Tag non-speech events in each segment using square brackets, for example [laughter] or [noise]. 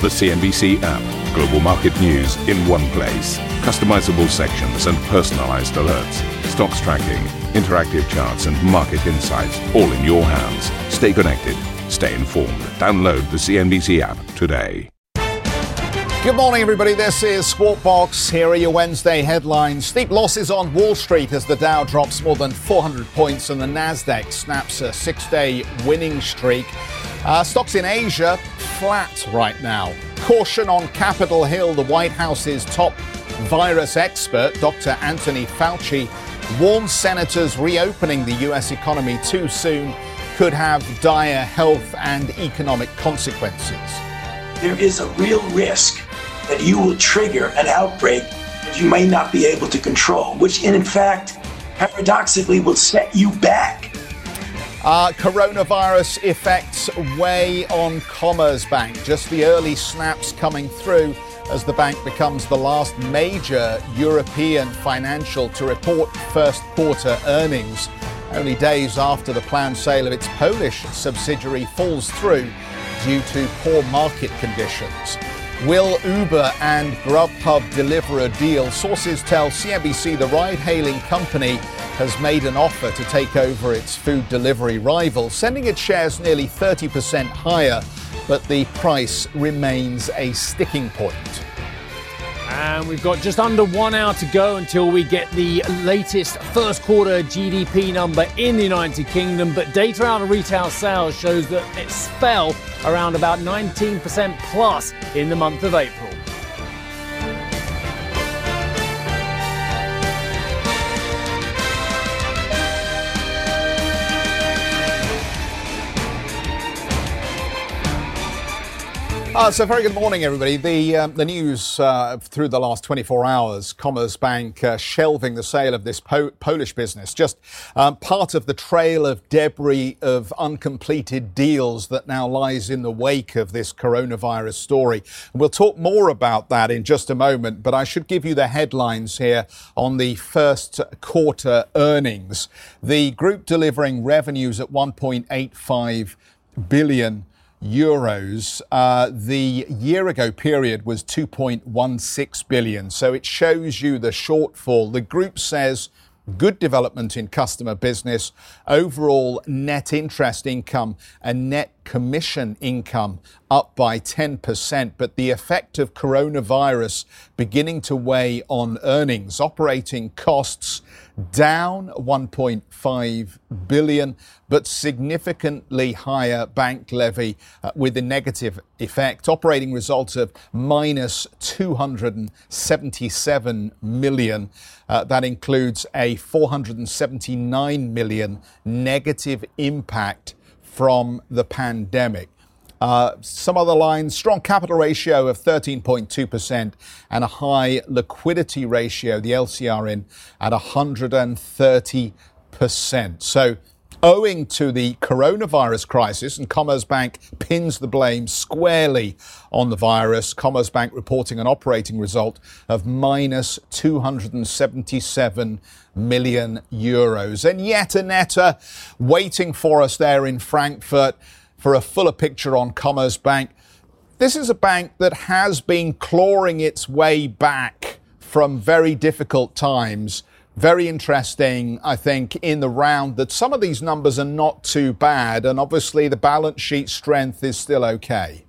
The CNBC app. Global market news in one place. Customizable sections and personalized alerts. Stocks tracking, interactive charts, and market insights all in your hands. Stay connected. Stay informed. Download the CNBC app today. Good morning, everybody. This is Squawk Box. Here are your Wednesday headlines. Steep losses on Wall Street as the Dow drops more than 400 points and the Nasdaq snaps a six-day winning streak. Uh, stocks in Asia flat right now. Caution on Capitol Hill. The White House's top virus expert, Dr. Anthony Fauci, warns senators reopening the U.S. economy too soon could have dire health and economic consequences. There is a real risk that you will trigger an outbreak that you may not be able to control, which in fact, paradoxically, will set you back. Uh, coronavirus effects weigh on Commerzbank. Just the early snaps coming through as the bank becomes the last major European financial to report first quarter earnings. Only days after the planned sale of its Polish subsidiary falls through due to poor market conditions. Will Uber and Grubhub deliver a deal? Sources tell CNBC the ride hailing company has made an offer to take over its food delivery rival, sending its shares nearly 30% higher, but the price remains a sticking point. And we've got just under one hour to go until we get the latest first quarter GDP number in the United Kingdom. But data out of retail sales shows that it fell around about 19% plus in the month of April. Uh, so, very good morning, everybody. The uh, the news uh, through the last 24 hours: Commerzbank uh, shelving the sale of this po- Polish business, just um, part of the trail of debris of uncompleted deals that now lies in the wake of this coronavirus story. We'll talk more about that in just a moment, but I should give you the headlines here on the first quarter earnings. The group delivering revenues at 1.85 billion euros. Uh, the year ago period was 2.16 billion. So it shows you the shortfall. The group says good development in customer business, overall net interest income and net commission income up by 10%, but the effect of coronavirus beginning to weigh on earnings. Operating costs down 1.5 billion, but significantly higher bank levy uh, with a negative effect. Operating result of minus 277 million. Uh, that includes a 479 million negative impact from the pandemic. Uh, some other lines strong capital ratio of 13.2% and a high liquidity ratio, the LCR in at 130%. So, owing to the coronavirus crisis, and Commerzbank pins the blame squarely on the virus, Commerzbank reporting an operating result of minus 277 million euros. And yet Annette waiting for us there in Frankfurt for a fuller picture on Commerzbank. This is a bank that has been clawing its way back from very difficult times. Very interesting, I think, in the round that some of these numbers are not too bad, and obviously the balance sheet strength is still okay.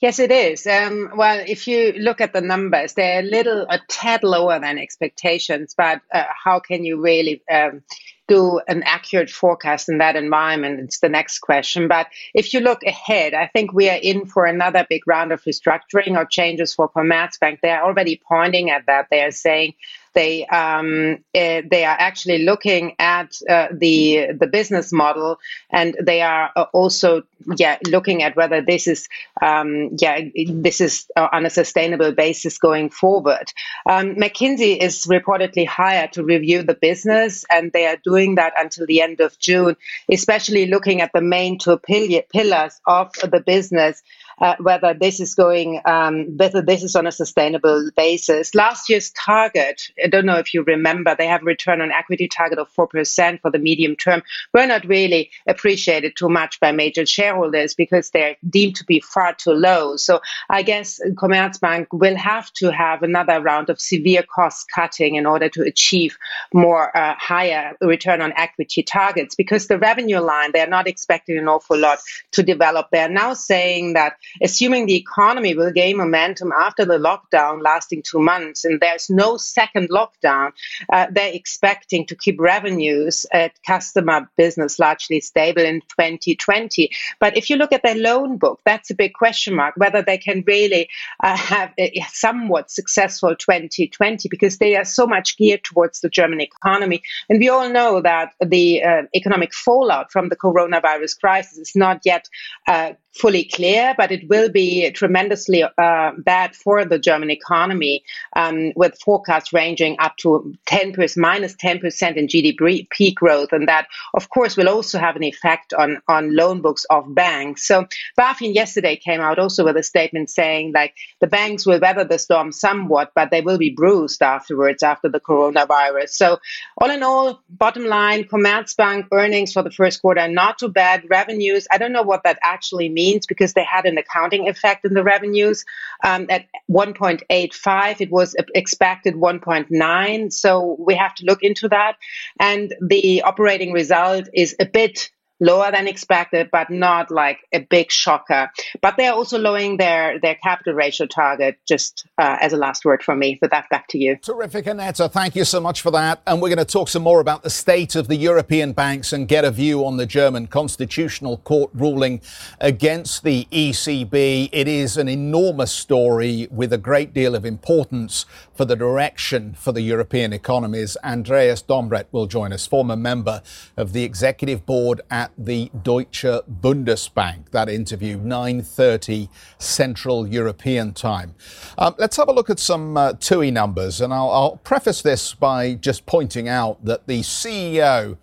Yes, it is. Um, well, if you look at the numbers, they're a little, a tad lower than expectations, but uh, how can you really um, do an accurate forecast in that environment? It's the next question. But if you look ahead, I think we are in for another big round of restructuring or changes for Commerzbank. They're already pointing at that. They are saying they um, uh, they are actually looking at uh, the the business model, and they are uh, also yeah looking at whether this is um, yeah this is uh, on a sustainable basis going forward. Um, McKinsey is reportedly hired to review the business, and they are doing that until the end of June, especially looking at the main two pillars of the business uh, whether this is going, um, whether this is on a sustainable basis. Last year's target, I don't know if you remember, they have a return on equity target of 4% for the medium term, were not really appreciated too much by major shareholders because they're deemed to be far too low. So I guess Commerzbank will have to have another round of severe cost cutting in order to achieve more uh, higher return on equity targets because the revenue line, they're not expecting an awful lot to develop. They're now saying that assuming the economy will gain momentum after the lockdown lasting two months and there's no second lockdown, uh, they're expecting to keep revenues at customer business largely stable in 2020. But if you look at their loan book, that's a big question mark whether they can really uh, have a somewhat successful 2020 because they are so much geared towards the German economy. And we all know that the uh, economic fallout from the coronavirus crisis is not yet uh, fully clear, but it will be tremendously uh, bad for the German economy, um, with forecasts ranging up to 10 minus 10% in GDP growth, and that, of course, will also have an effect on on loan books of banks. So BaFin yesterday came out also with a statement saying like the banks will weather the storm somewhat, but they will be bruised afterwards after the coronavirus. So all in all, bottom line, Commerzbank earnings for the first quarter not too bad. Revenues, I don't know what that actually means means because they had an accounting effect in the revenues. Um, at 1.85, it was expected 1.9. So we have to look into that. And the operating result is a bit lower than expected, but not like a big shocker. But they're also lowering their, their capital ratio target, just uh, as a last word from me. With that, back to you. Terrific, Annette. Thank you so much for that. And we're going to talk some more about the state of the European banks and get a view on the German Constitutional Court ruling against the ECB. It is an enormous story with a great deal of importance for the direction for the European economies. Andreas Dombret will join us, former member of the executive board at the Deutsche Bundesbank. That interview, 9.30 Central European time. Um, let's have a look at some uh, TUI numbers, and I'll, I'll preface this by just pointing out that the CEO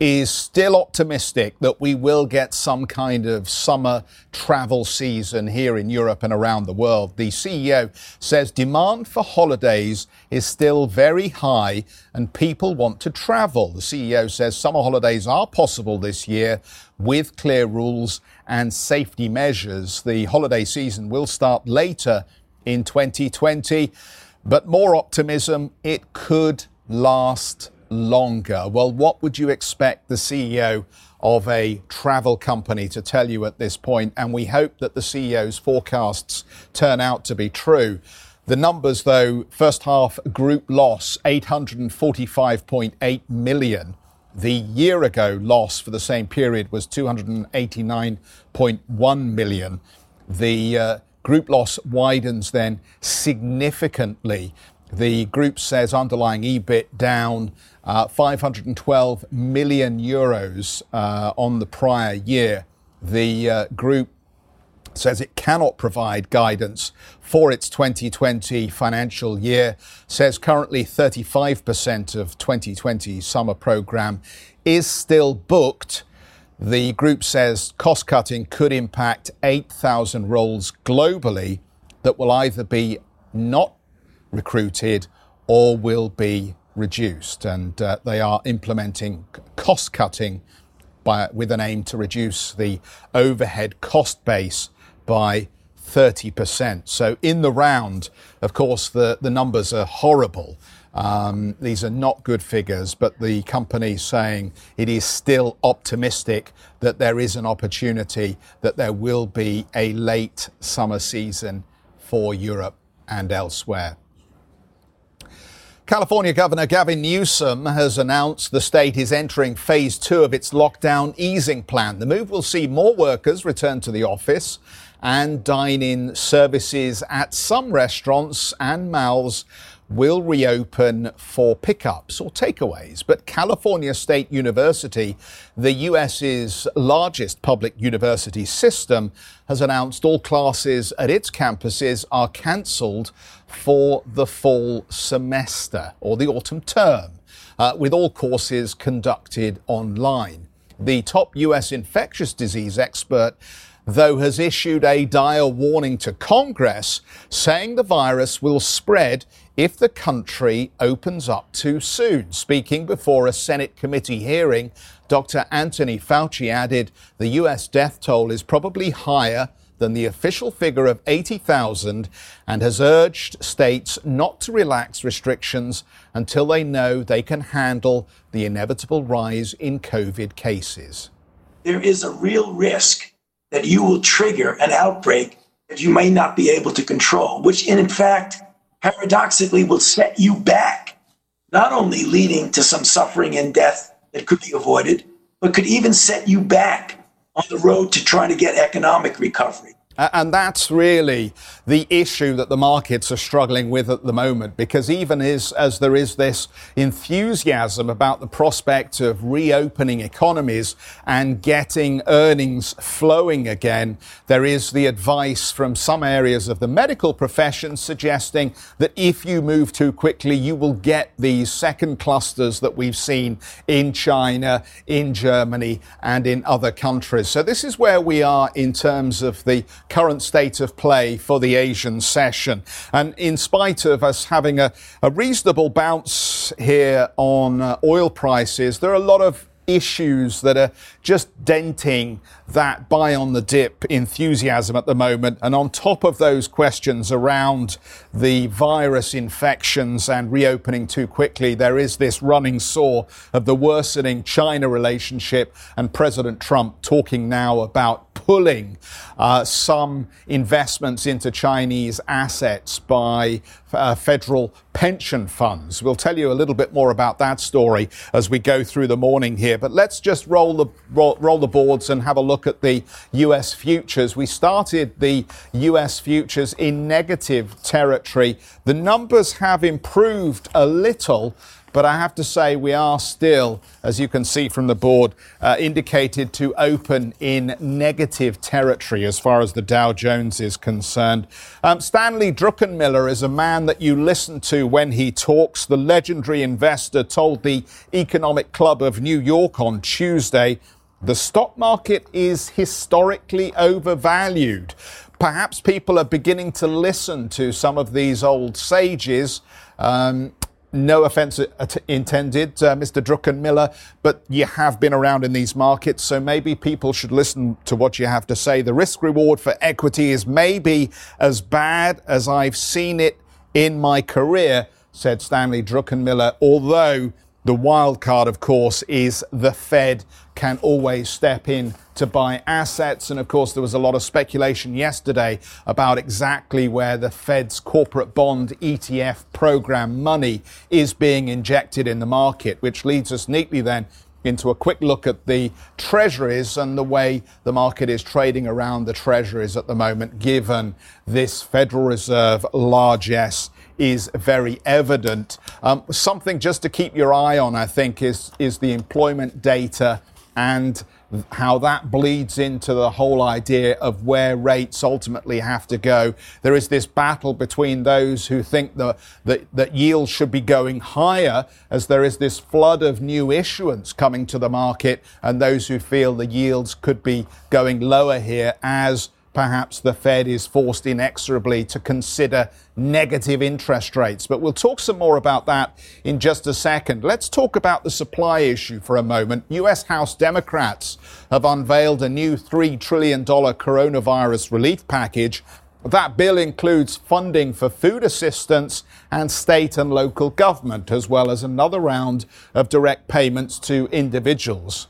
is still optimistic that we will get some kind of summer travel season here in Europe and around the world. The CEO says demand for holidays is still very high and people want to travel. The CEO says summer holidays are possible this year with clear rules and safety measures. The holiday season will start later in 2020, but more optimism, it could last longer. Well, what would you expect the CEO of a travel company to tell you at this point? And we hope that the CEO's forecasts turn out to be true. The numbers, though, first half group loss 845.8 million. The year ago loss for the same period was 289.1 million. The uh, group loss widens then significantly. The group says underlying EBIT down uh, 512 million euros uh, on the prior year. The uh, group says it cannot provide guidance for its 2020 financial year, says currently 35% of 2020 summer program is still booked. The group says cost cutting could impact 8,000 roles globally that will either be not recruited or will be reduced, and uh, they are implementing cost cutting by, with an aim to reduce the overhead cost base by 30%. So, in the round, of course, the, the numbers are horrible. Um, these are not good figures, but the company is saying it is still optimistic that there is an opportunity that there will be a late summer season for Europe and elsewhere. California Governor Gavin Newsom has announced the state is entering phase two of its lockdown easing plan. The move will see more workers return to the office and dine in services at some restaurants and malls will reopen for pickups or takeaways. But California State University, the US's largest public university system, has announced all classes at its campuses are cancelled for the fall semester or the autumn term, uh, with all courses conducted online. The top US infectious disease expert though, has issued a dire warning to Congress, saying the virus will spread if the country opens up too soon. Speaking before a Senate committee hearing, Dr. Anthony Fauci added the U.S. death toll is probably higher than the official figure of 80,000 and has urged states not to relax restrictions until they know they can handle the inevitable rise in COVID cases. There is a real risk that you will trigger an outbreak that you may not be able to control, which in fact, paradoxically, will set you back, not only leading to some suffering and death that could be avoided, but could even set you back on the road to trying to get economic recovery. And that's really the issue that the markets are struggling with at the moment, because even as, as there is this enthusiasm about the prospect of reopening economies and getting earnings flowing again, there is the advice from some areas of the medical profession suggesting that if you move too quickly, you will get these second clusters that we've seen in China, in Germany, and in other countries. So this is where we are in terms of the current state of play for the Asian session. And in spite of us having a, a reasonable bounce here on uh, oil prices, there are a lot of issues that are just denting that buy on the dip enthusiasm at the moment. And on top of those questions around the virus infections and reopening too quickly, there is this running sore of the worsening China relationship and President Trump talking now about pulling uh, some investments into Chinese assets by uh, federal pension funds. We'll tell you a little bit more about that story as we go through the morning here. But let's just roll the roll, roll the boards and have a look at the U.S. futures. We started the U.S. futures in negative territory. The numbers have improved a little. But I have to say, we are still, as you can see from the board, uh, indicated to open in negative territory as far as the Dow Jones is concerned. Um, Stanley Druckenmiller is a man that you listen to when he talks. The legendary investor told the Economic Club of New York on Tuesday the stock market is historically overvalued. Perhaps people are beginning to listen to some of these old sages. Um, no offense intended, uh, Mr. Druckenmiller, but you have been around in these markets, so maybe people should listen to what you have to say. The risk reward for equity is maybe as bad as I've seen it in my career, said Stanley Druckenmiller, although the wild card, of course, is the Fed can always step in to buy assets. And of course, there was a lot of speculation yesterday about exactly where the Fed's corporate bond ETF program money is being injected in the market, which leads us neatly then into a quick look at the treasuries and the way the market is trading around the treasuries at the moment, given this Federal Reserve largesse is very evident. Um, something just to keep your eye on, I think, is, is the employment data and how that bleeds into the whole idea of where rates ultimately have to go. There is this battle between those who think that, that, that yields should be going higher as there is this flood of new issuance coming to the market and those who feel the yields could be going lower here as perhaps the Fed is forced inexorably to consider negative interest rates. But we'll talk some more about that in just a second. Let's talk about the supply issue for a moment. U.S. House Democrats have unveiled a new $3 trillion coronavirus relief package. That bill includes funding for food assistance and state and local government, as well as another round of direct payments to individuals.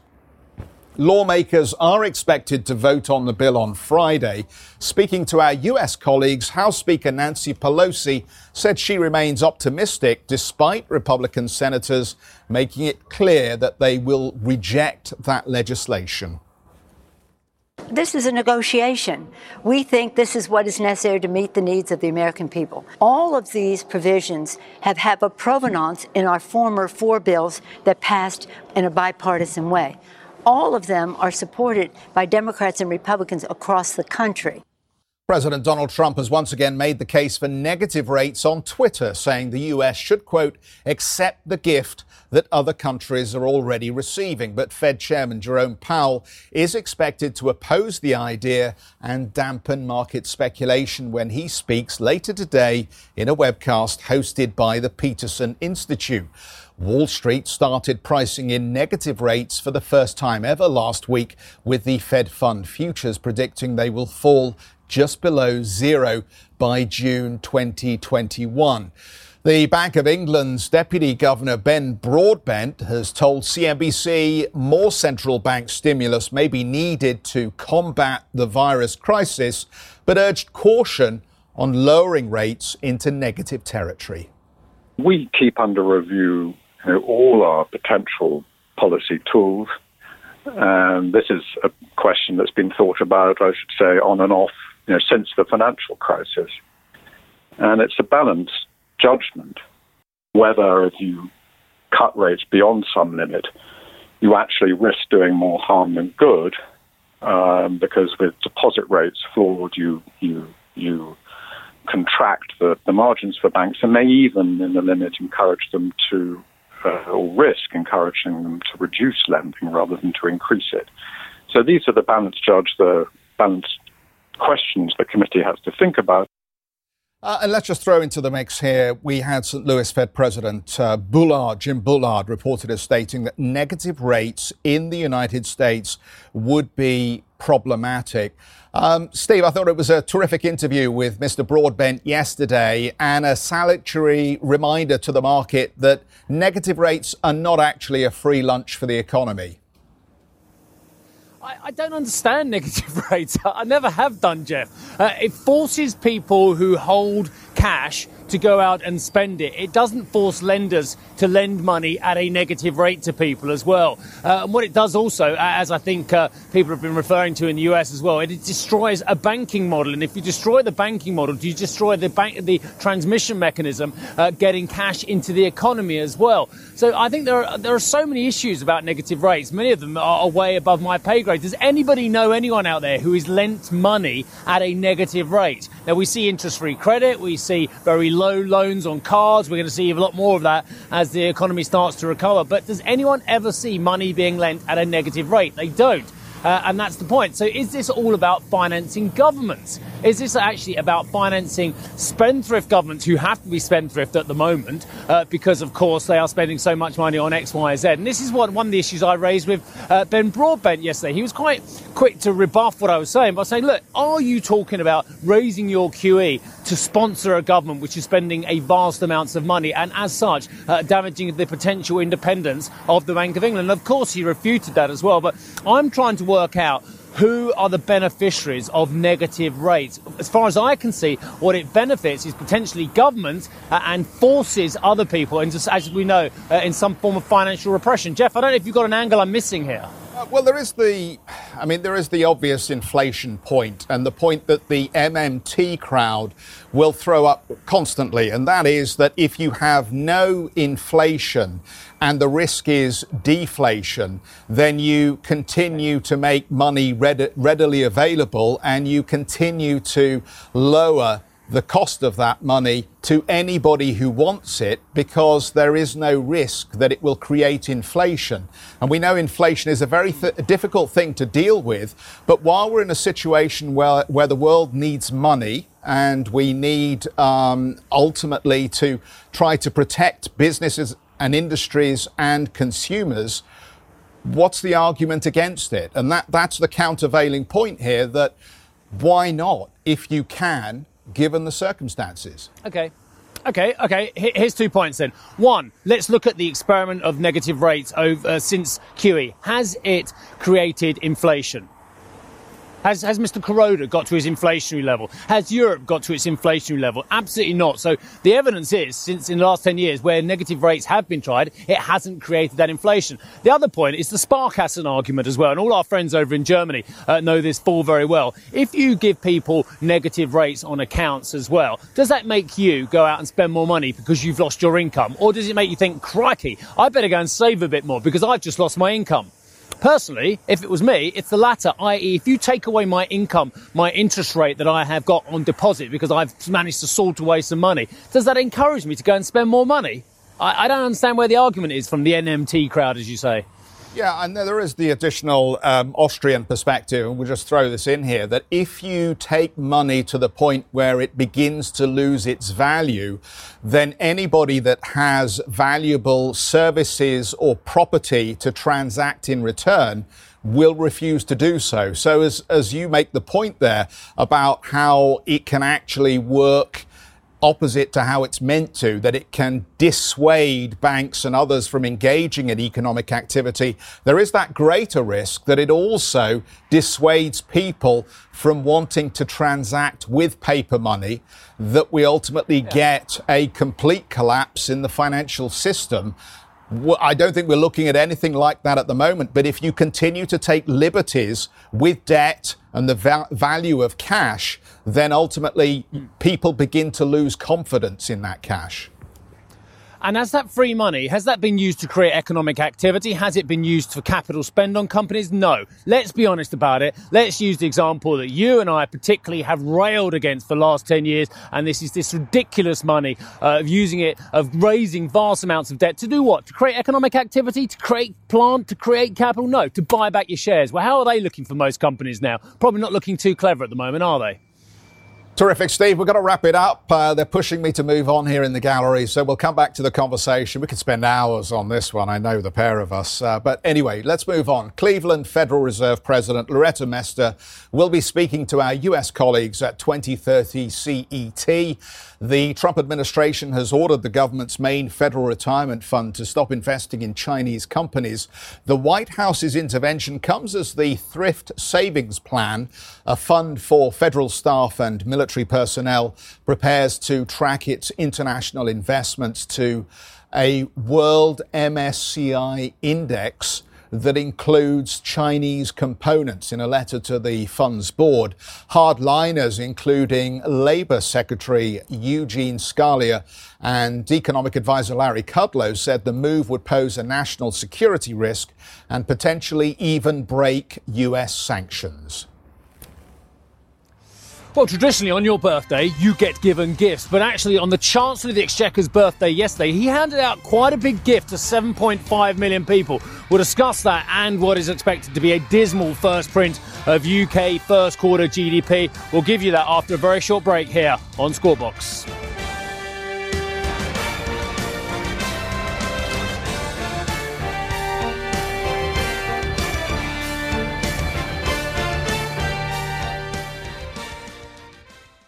Lawmakers are expected to vote on the bill on Friday. Speaking to our U.S. colleagues, House Speaker Nancy Pelosi said she remains optimistic despite Republican senators making it clear that they will reject that legislation. This is a negotiation. We think this is what is necessary to meet the needs of the American people. All of these provisions have, a provenance in our former four bills that passed in a bipartisan way all of them are supported by Democrats and Republicans across the country. President Donald Trump has once again made the case for negative rates on Twitter, saying the US should, quote, accept the gift that other countries are already receiving. But Fed Chairman Jerome Powell is expected to oppose the idea and dampen market speculation when he speaks later today in a webcast hosted by the Peterson Institute. Wall Street started pricing in negative rates for the first time ever last week, with the Fed Fund futures predicting they will fall just below zero by June 2021. The Bank of England's Deputy Governor Ben Broadbent has told CNBC more central bank stimulus may be needed to combat the virus crisis, but urged caution on lowering rates into negative territory. We keep under review you know, all our potential policy tools. And this is a question that's been thought about, I should say, on and off you know, since the financial crisis. And it's a balanced judgment whether if you cut rates beyond some limit, you actually risk doing more harm than good, um, because with deposit rates floored, you you you contract the, the margins for banks and may even, in the limit, encourage them to uh, or risk encouraging them to reduce lending rather than to increase it. So these are the balanced judge, the balanced questions the committee has to think about. Uh, and let's just throw into the mix here. We had St. Louis Fed President uh, Bullard, Jim Bullard, reported as stating that negative rates in the United States would be problematic. Um, Steve, I thought it was a terrific interview with Mr. Broadbent yesterday and a salutary reminder to the market that negative rates are not actually a free lunch for the economy. I, I, don't understand [laughs] negative rates. I never have done, Geoff. Uh, it forces people who hold cash to go out and spend it. It doesn't force lenders to lend money at a negative rate to people as well. Uh, and what it does also, as I think uh, people have been referring to in the US as well, it destroys a banking model. And if you destroy the banking model, do you destroy the bank, the transmission mechanism, uh, getting cash into the economy as well. So I think there are, there are so many issues about negative rates. Many of them are way above my pay grade. Does anybody know anyone out there who has lent money at a negative rate? Now we see interest-free credit, we see very low loans on cards. We're going to see a lot more of that as the economy starts to recover. But does anyone ever see money being lent at a negative rate? They don't. Uh, and that's the point. So, is this all about financing governments? Is this actually about financing spendthrift governments who have to be spendthrift at the moment uh, because, of course, they are spending so much money on X, Y, Z? And this is what one of the issues I raised with uh, Ben Broadbent yesterday. He was quite quick to rebuff what I was saying by saying, look, are you talking about raising your QE to sponsor a government which is spending a vast amounts of money and, as such, uh, damaging the potential independence of the Bank of England? And of course, he refuted that as well. But I'm trying to work out who are the beneficiaries of negative rates? As far as I can see, what it benefits is potentially government uh, and forces other people into, as we know, uh, in some form of financial repression. Geoff, I don't know if you've got an angle I'm missing here. Uh, well, there is the, I mean, there is the obvious inflation point, and the point that the MMT crowd will throw up constantly, and that is that if you have no inflation and the risk is deflation, then you continue to make money readily available, and you continue to lower the cost of that money to anybody who wants it because there is no risk that it will create inflation. And we know inflation is a very th- difficult thing to deal with. But while we're in a situation where, where the world needs money and we need um, ultimately to try to protect businesses and industries and consumers, what's the argument against it? And that, that's the countervailing point here that why not, if you can, given the circumstances. Okay. Okay, okay. Here's two points then. One, let's look at the experiment of negative rates over uh, since QE. Has it created inflation? Has, has Mr. Kuroda got to his inflationary level? Has Europe got to its inflationary level? Absolutely not. So the evidence is, since in the last 10 years, where negative rates have been tried, it hasn't created that inflation. The other point is the Sparkassen argument as well, and all our friends over in Germany uh, know this full very well. If you give people negative rates on accounts as well, does that make you go out and spend more money because you've lost your income? Or does it make you think, crikey, I better go and save a bit more because I've just lost my income? Personally, if it was me, it's the latter, i.e., if you take away my income, my interest rate that I have got on deposit because I've managed to salt away some money, does that encourage me to go and spend more money? I, I don't understand where the argument is from the MMT crowd, as you say. Yeah, and there is the additional um, Austrian perspective, and we'll just throw this in here that if you take money to the point where it begins to lose its value, then anybody that has valuable services or property to transact in return will refuse to do so. So, as, as you make the point there about how it can actually work opposite to how it's meant to, that it can dissuade banks and others from engaging in economic activity, there is that greater risk that it also dissuades people from wanting to transact with paper money, that we ultimately yeah. get a complete collapse in the financial system. I don't think we're looking at anything like that at the moment. But if you continue to take liberties with debt and the va- value of cash, then ultimately people begin to lose confidence in that cash. And has that free money, has that been used to create economic activity? Has it been used for capital spend on companies? No. Let's be honest about it. Let's use the example that you and I particularly have railed against for the last 10 years. And this is this ridiculous money uh, of using it, of raising vast amounts of debt to do what? To create economic activity, to create plant, to create capital? No, to buy back your shares. Well, how are they looking for most companies now? Probably not looking too clever at the moment, are they? Terrific, Steve. We're going to wrap it up. Uh, they're pushing me to move on here in the gallery, so we'll come back to the conversation. We could spend hours on this one, I know the pair of us. Uh, but anyway, let's move on. Cleveland Federal Reserve President Loretta Mester will be speaking to our U.S. colleagues at 2030 CET. The Trump administration has ordered the government's main federal retirement fund to stop investing in Chinese companies. The White House's intervention comes as the Thrift Savings Plan, a fund for federal staff and military personnel, prepares to track its international investments to a world MSCI index that includes Chinese components in a letter to the fund's board. Hardliners, including Labour Secretary Eugene Scalia and Economic Advisor Larry Kudlow, said the move would pose a national security risk and potentially even break US sanctions. Well, traditionally on your birthday, you get given gifts, but actually on the Chancellor of the Exchequer's birthday yesterday, he handed out quite a big gift to 7.5 million people. We'll discuss that and what is expected to be a dismal first print of UK first quarter GDP. We'll give you that after a very short break here on Squawk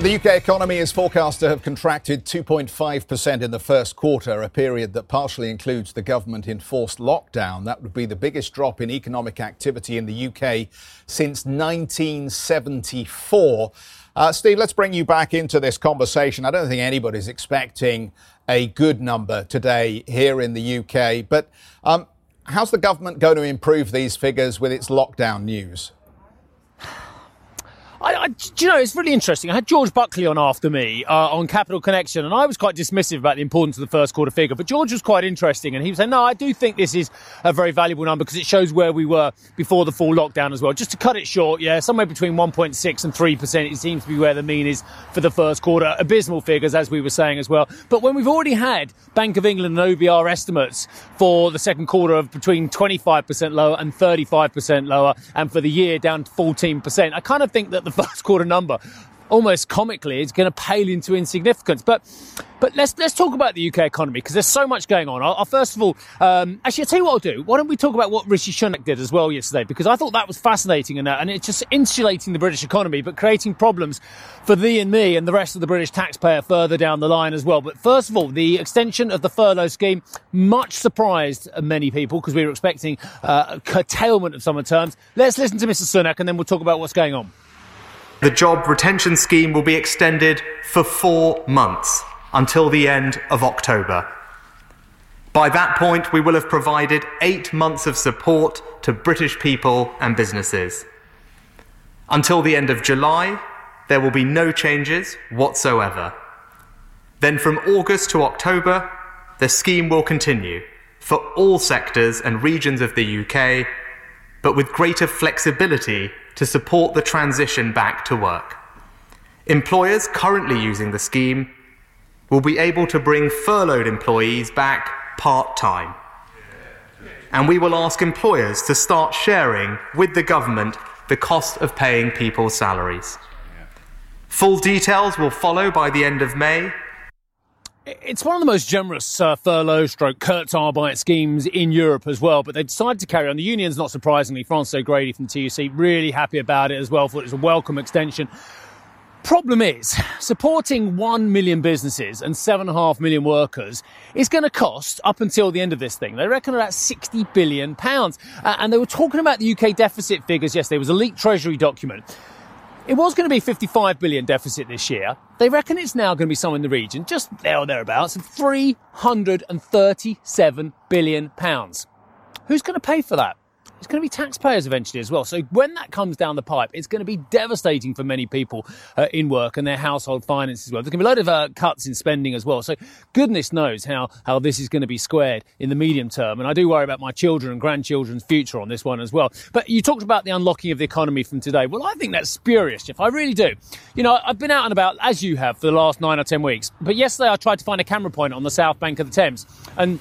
The UK economy is forecast to have contracted 2.5% in the first quarter, a period that partially includes the government enforced lockdown. That would be the biggest drop in economic activity in the UK since 1974. Uh, Steve, let's bring you back into this conversation. I don't think anybody's expecting a good number today here in the UK, but um, how's the government going to improve these figures with its lockdown news? I, I, you know, it's really interesting. I had George Buckley on after me uh, on Capital Connection, and I was quite dismissive about the importance of the first quarter figure. But George was quite interesting, and he was saying, "No, I do think this is a very valuable number because it shows where we were before the full lockdown as well." Just to cut it short, yeah, somewhere between 1.6 and 3 percent. It seems to be where the mean is for the first quarter. Abysmal figures, as we were saying as well. But when we've already had Bank of England and OBR estimates for the second quarter of between 25 percent lower and 35 percent lower, and for the year down to 14 percent, I kind of think that the first quarter number almost comically, it's going to pale into insignificance. But but let's let's talk about the UK economy because there's so much going on. I'll, I'll first of all, um, actually, I'll tell you what I'll do. Why don't we talk about what Rishi Sunak did as well yesterday? Because I thought that was fascinating and, uh, and it's just insulating the British economy, but creating problems for thee and me and the rest of the British taxpayer further down the line as well. But first of all, the extension of the furlough scheme much surprised many people because we were expecting uh, curtailment of summer terms. Let's listen to Mr. Sunak and then we'll talk about what's going on. The job retention scheme will be extended for four months until the end of October. By that point, we will have provided eight months of support to British people and businesses. Until the end of July, there will be no changes whatsoever. Then from August to October, the scheme will continue for all sectors and regions of the UK, but with greater flexibility to support the transition back to work. Employers currently using the scheme will be able to bring furloughed employees back part time. And we will ask employers to start sharing with the government the cost of paying people's salaries. Full details will follow by the end of May. It's one of the most generous uh, furlough stroke Kurzarbeit schemes in Europe as well, but they decided to carry on. The unions, not surprisingly, Frances O'Grady from TUC, really happy about it as well, thought it was a welcome extension. Problem is, supporting 1 million businesses and 7.5 million workers is going to cost, up until the end of this thing, they reckon about 60 billion pounds. Uh, and they were talking about the UK deficit figures yesterday. It was a leaked Treasury document. It was going to be 55 billion deficit this year. They reckon it's now going to be somewhere in the region, just there or thereabouts, of 337 billion pounds. Who's going to pay for that? It's going to be taxpayers eventually as well. So when that comes down the pipe, it's going to be devastating for many people uh, in work and their household finances as well. There's going to be a lot of uh, cuts in spending as well. So goodness knows how, how this is going to be squared in the medium term. And I do worry about my children and grandchildren's future on this one as well. But you talked about the unlocking of the economy from today. Well, I think that's spurious, Geoff. I really do. You know, I've been out and about, as you have, for the last nine or ten weeks. But yesterday I tried to find a camera point on the south bank of the Thames. And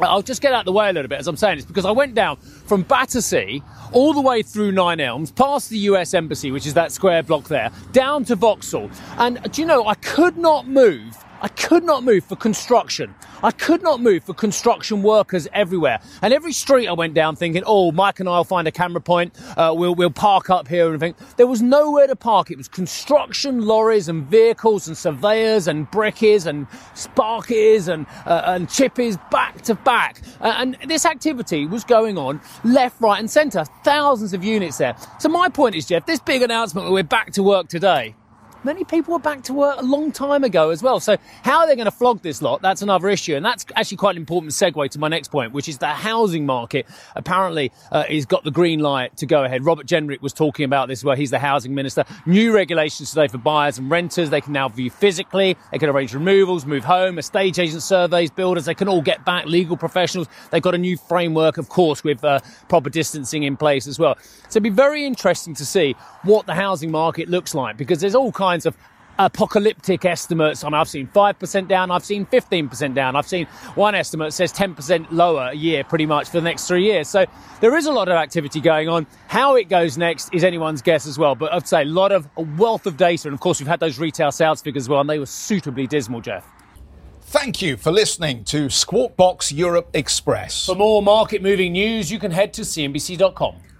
I'll just get out of the way a little bit as I'm saying this because I went down from Battersea all the way through Nine Elms, past the US Embassy, which is that square block there, down to Vauxhall. And do you know, I could not move I could not move for construction. I could not move for construction workers everywhere. And every street I went down thinking, oh, Mike and I will find a camera point. Uh, we'll, we'll park up here and think. There was nowhere to park. It was construction lorries and vehicles and surveyors and brickies and sparkies and, uh, and chippies back to back. Uh, and this activity was going on left, right and centre. Thousands of units there. So my point is, Geoff, this big announcement that we're back to work today many people were back to work a long time ago as well. So how are they going to flog this lot? That's another issue. And that's actually quite an important segue to my next point, which is the housing market apparently uh, has got the green light to go ahead. Robert Jenrick was talking about this where he's the housing minister. New regulations today for buyers and renters. They can now view physically. They can arrange removals, move home, estate agent surveys, builders. They can all get back. Legal professionals. They've got a new framework, of course, with uh, proper distancing in place as well. So it'd be very interesting to see what the housing market looks like because there's all kinds of apocalyptic estimates. I mean, I've seen 5% down, I've seen 15% down, I've seen one estimate says 10% lower a year pretty much for the next three years. So there is a lot of activity going on. How it goes next is anyone's guess as well. But I'd say a lot of a wealth of data. And of course, we've had those retail sales figures as well, and they were suitably dismal, Geoff. Thank you for listening to Squawk Box Europe Express. For more market moving news, you can head to CNBC.com.